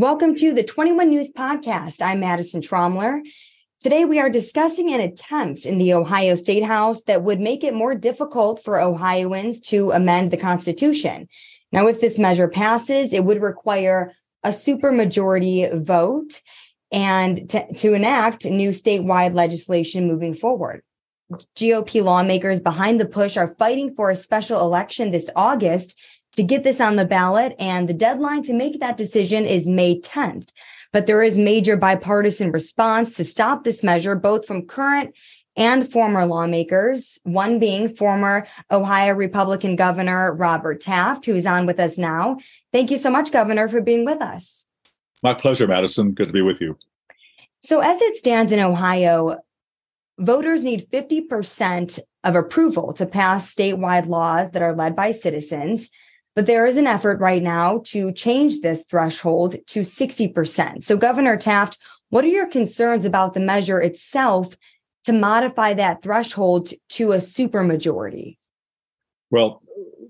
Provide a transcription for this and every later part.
Welcome to the 21 News Podcast. I'm Madison Tromler. Today, we are discussing an attempt in the Ohio State House that would make it more difficult for Ohioans to amend the Constitution. Now, if this measure passes, it would require a supermajority vote and to, to enact new statewide legislation moving forward. GOP lawmakers behind the push are fighting for a special election this August to get this on the ballot. And the deadline to make that decision is May 10th. But there is major bipartisan response to stop this measure, both from current and former lawmakers, one being former Ohio Republican Governor Robert Taft, who is on with us now. Thank you so much, Governor, for being with us. My pleasure, Madison. Good to be with you. So, as it stands in Ohio, voters need 50% of approval to pass statewide laws that are led by citizens. But there is an effort right now to change this threshold to 60%. So, Governor Taft, what are your concerns about the measure itself to modify that threshold to a supermajority? Well,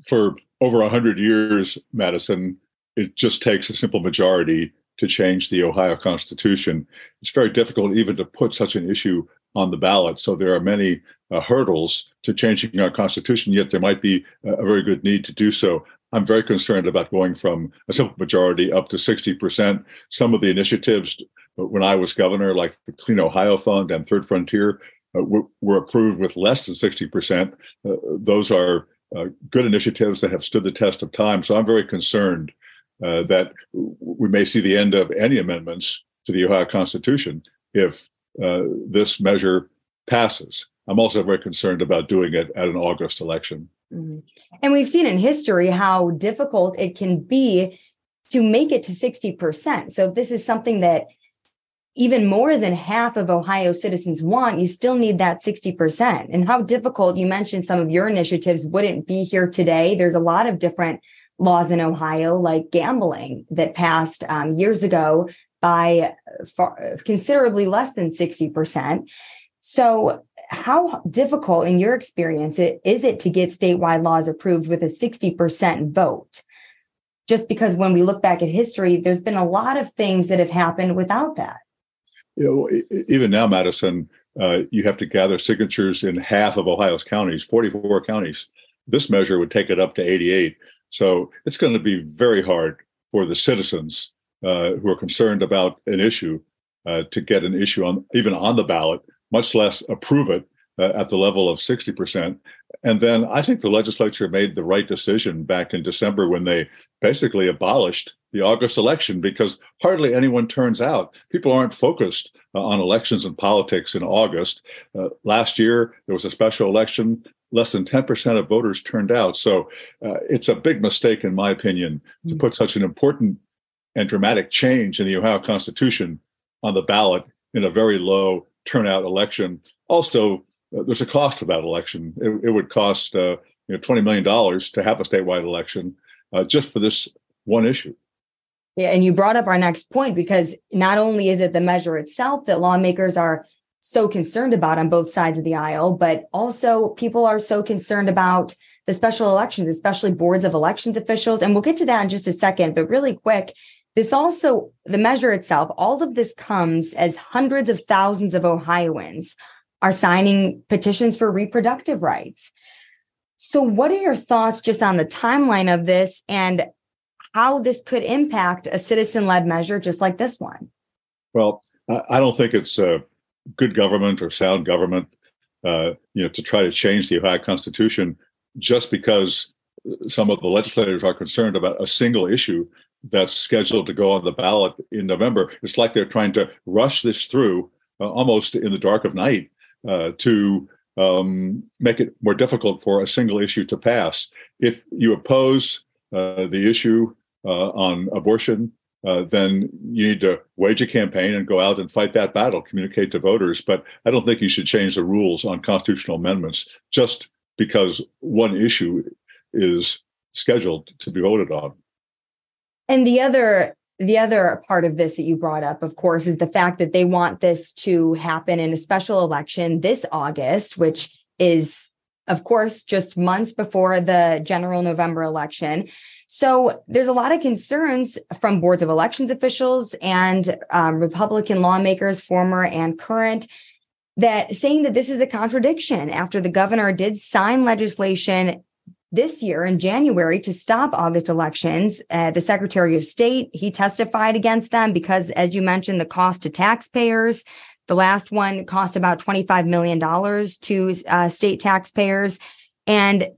for over 100 years, Madison, it just takes a simple majority to change the Ohio Constitution. It's very difficult even to put such an issue on the ballot. So there are many uh, hurdles to changing our Constitution, yet there might be a, a very good need to do so. I'm very concerned about going from a simple majority up to 60%. Some of the initiatives when I was governor, like the Clean Ohio Fund and Third Frontier, uh, were, were, approved with less than 60%. Uh, those are uh, good initiatives that have stood the test of time. So I'm very concerned uh, that we may see the end of any amendments to the Ohio Constitution if uh, this measure passes. I'm also very concerned about doing it at an August election. Mm-hmm. And we've seen in history how difficult it can be to make it to 60%. So if this is something that even more than half of Ohio citizens want, you still need that 60%. And how difficult you mentioned some of your initiatives wouldn't be here today. There's a lot of different laws in Ohio, like gambling, that passed um, years ago by far, considerably less than 60%. So, how difficult, in your experience, it, is it to get statewide laws approved with a 60% vote? Just because when we look back at history, there's been a lot of things that have happened without that. You know, even now, Madison, uh, you have to gather signatures in half of Ohio's counties, 44 counties. This measure would take it up to 88. So it's going to be very hard for the citizens uh, who are concerned about an issue uh, to get an issue on even on the ballot much less approve it uh, at the level of 60%. And then I think the legislature made the right decision back in December when they basically abolished the August election because hardly anyone turns out. People aren't focused uh, on elections and politics in August. Uh, last year, there was a special election. Less than 10% of voters turned out. So uh, it's a big mistake, in my opinion, to put such an important and dramatic change in the Ohio Constitution on the ballot in a very low turnout election. Also, uh, there's a cost to that election. It, it would cost uh, you know twenty million dollars to have a statewide election uh, just for this one issue. Yeah, and you brought up our next point because not only is it the measure itself that lawmakers are so concerned about on both sides of the aisle, but also people are so concerned about the special elections, especially boards of elections officials. And we'll get to that in just a second. But really quick, this also, the measure itself, all of this comes as hundreds of thousands of Ohioans are signing petitions for reproductive rights. So, what are your thoughts just on the timeline of this and how this could impact a citizen led measure just like this one? Well, I don't think it's a good government or sound government, uh, you know, to try to change the Ohio Constitution just because some of the legislators are concerned about a single issue that's scheduled to go on the ballot in November. It's like they're trying to rush this through uh, almost in the dark of night uh, to um, make it more difficult for a single issue to pass. If you oppose uh, the issue uh, on abortion, uh, then you need to wage a campaign and go out and fight that battle, communicate to voters. But I don't think you should change the rules on constitutional amendments just because one issue is scheduled to be voted on. And the other the other part of this that you brought up, of course, is the fact that they want this to happen in a special election this August, which is, of course, just months before the general November election. So there's a lot of concerns from boards of elections officials and um, Republican lawmakers, former and current, that saying that this is a contradiction after the governor did sign legislation this year in January to stop August elections. Uh, the Secretary of State, he testified against them because, as you mentioned, the cost to taxpayers. The last one cost about $25 million to uh, state taxpayers. And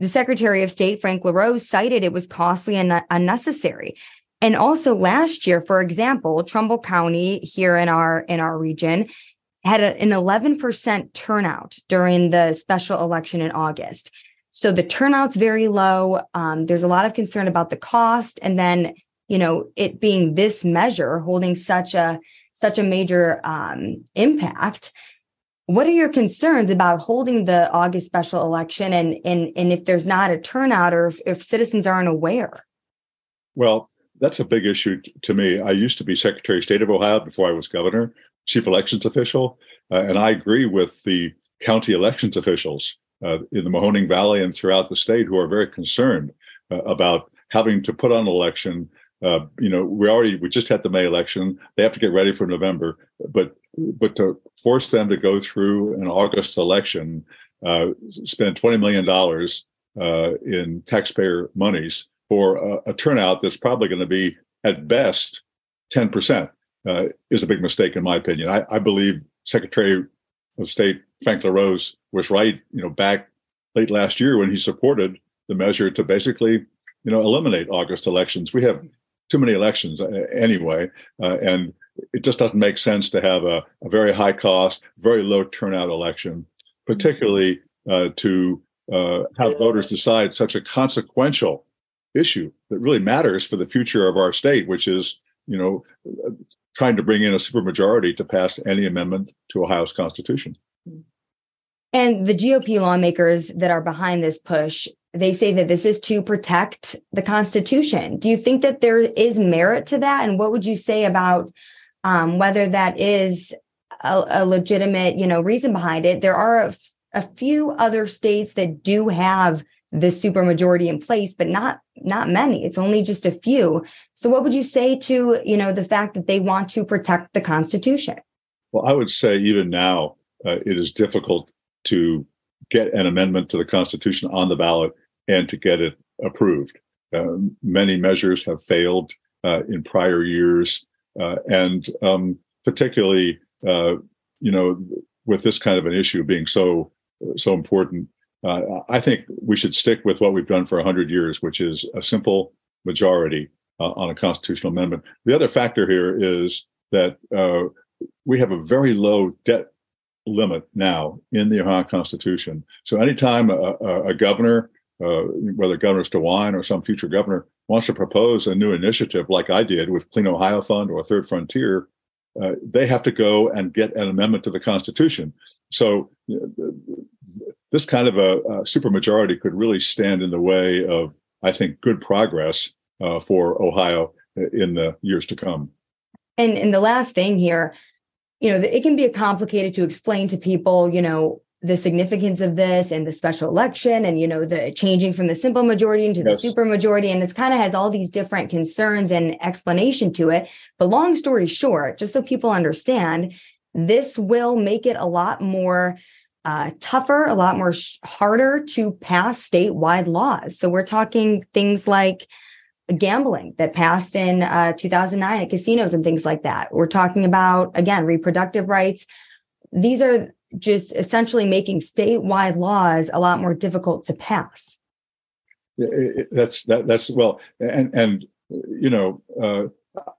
the Secretary of State, Frank LaRose, cited it was costly and unnecessary. And also last year, for example, Trumbull County here in our in our region had a, an 11% turnout during the special election in August. So the turnout's very low. Um, there's a lot of concern about the cost, and then you know it being this measure holding such a such a major um, impact. What are your concerns about holding the August special election, and and and if there's not a turnout, or if, if citizens aren't aware? Well, that's a big issue to me. I used to be Secretary of State of Ohio before I was governor, chief elections official, uh, and I agree with the county elections officials uh, in the Mahoning Valley and throughout the state who are very concerned uh, about having to put on an election. Uh, you know, we already we just had the May election. They have to get ready for November, but but to force them to go through an August election, uh, spend twenty million dollars uh, in taxpayer monies for a, a turnout that's probably going to be at best ten percent uh, is a big mistake in my opinion. I, I believe Secretary of State Frank LaRose was right, you know, back late last year when he supported the measure to basically, you know, eliminate August elections. We have too many elections uh, anyway, uh, and it just doesn't make sense to have a, a, very high cost, very low turnout election, particularly uh, to uh, have voters decide such a consequential issue that really matters for the future of our state, which is, you know, trying to bring in a supermajority to pass any amendment to Ohio's constitution. And the GOP lawmakers that are behind this push, they say that this is to protect the Constitution. Do you think that there is merit to that? And what would you say about um, whether that is a, a, legitimate, you know, reason behind it? There are a, f- a few other states that do have the supermajority in place, but not not many. It's only just a few. So, what would you say to you know the fact that they want to protect the Constitution? Well, I would say even now uh, it is difficult to get an amendment to the Constitution on the ballot and to get it approved. Uh, many measures have failed uh, in prior years, uh, and um, particularly, uh, you know, with this kind of an issue being so so important, uh, I think we should stick with what we've done for 100 years, which is a simple majority uh, on a constitutional amendment. The other factor here is that we have a very low debt limit now in the Ohio Constitution. So anytime a, a, governor, uh, whether Governor DeWine or some future governor, wants to propose a new initiative like I did with Clean Ohio Fund or Third Frontier, uh, they have to go and get an amendment to the Constitution. So this kind of a, a supermajority could really stand in the way of, I think, good progress uh, for Ohio in the years to come. And, and the last thing here, you know, it can be complicated to explain to people, you know, the significance of this and the special election and you know the changing from the simple majority into the yes. super majority. And it's kind of has all these different concerns and explanation to it. But long story short just so people understand this will make it a lot more uh, tougher a lot more sh- harder to pass statewide laws. So we're talking things like gambling that passed in uh, 2009 at casinos and things like that. We're talking about, again, reproductive rights. These are just essentially making statewide laws a lot more difficult to pass. That's that, that's well, and and you know, uh,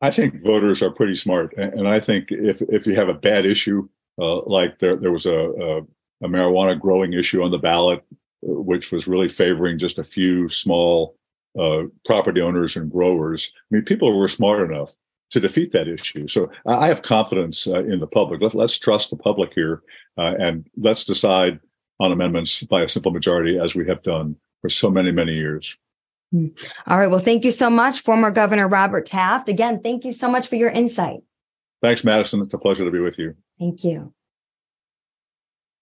I think voters are pretty smart, and I think if if you have a bad issue uh, like there there was a, a, a marijuana growing issue on the ballot, which was really favoring just a few small uh, property owners and growers. I mean, people were smart enough to defeat that issue. So I have confidence uh, in the public. Let, us trust the public here uh, and let's decide on amendments by a simple majority as we have done for so many, many years. Hmm. All right. Well, thank you so much, former Governor Robert Taft. Again, thank you so much for your insight. Thanks, Madison. It's a pleasure to be with you. Thank you.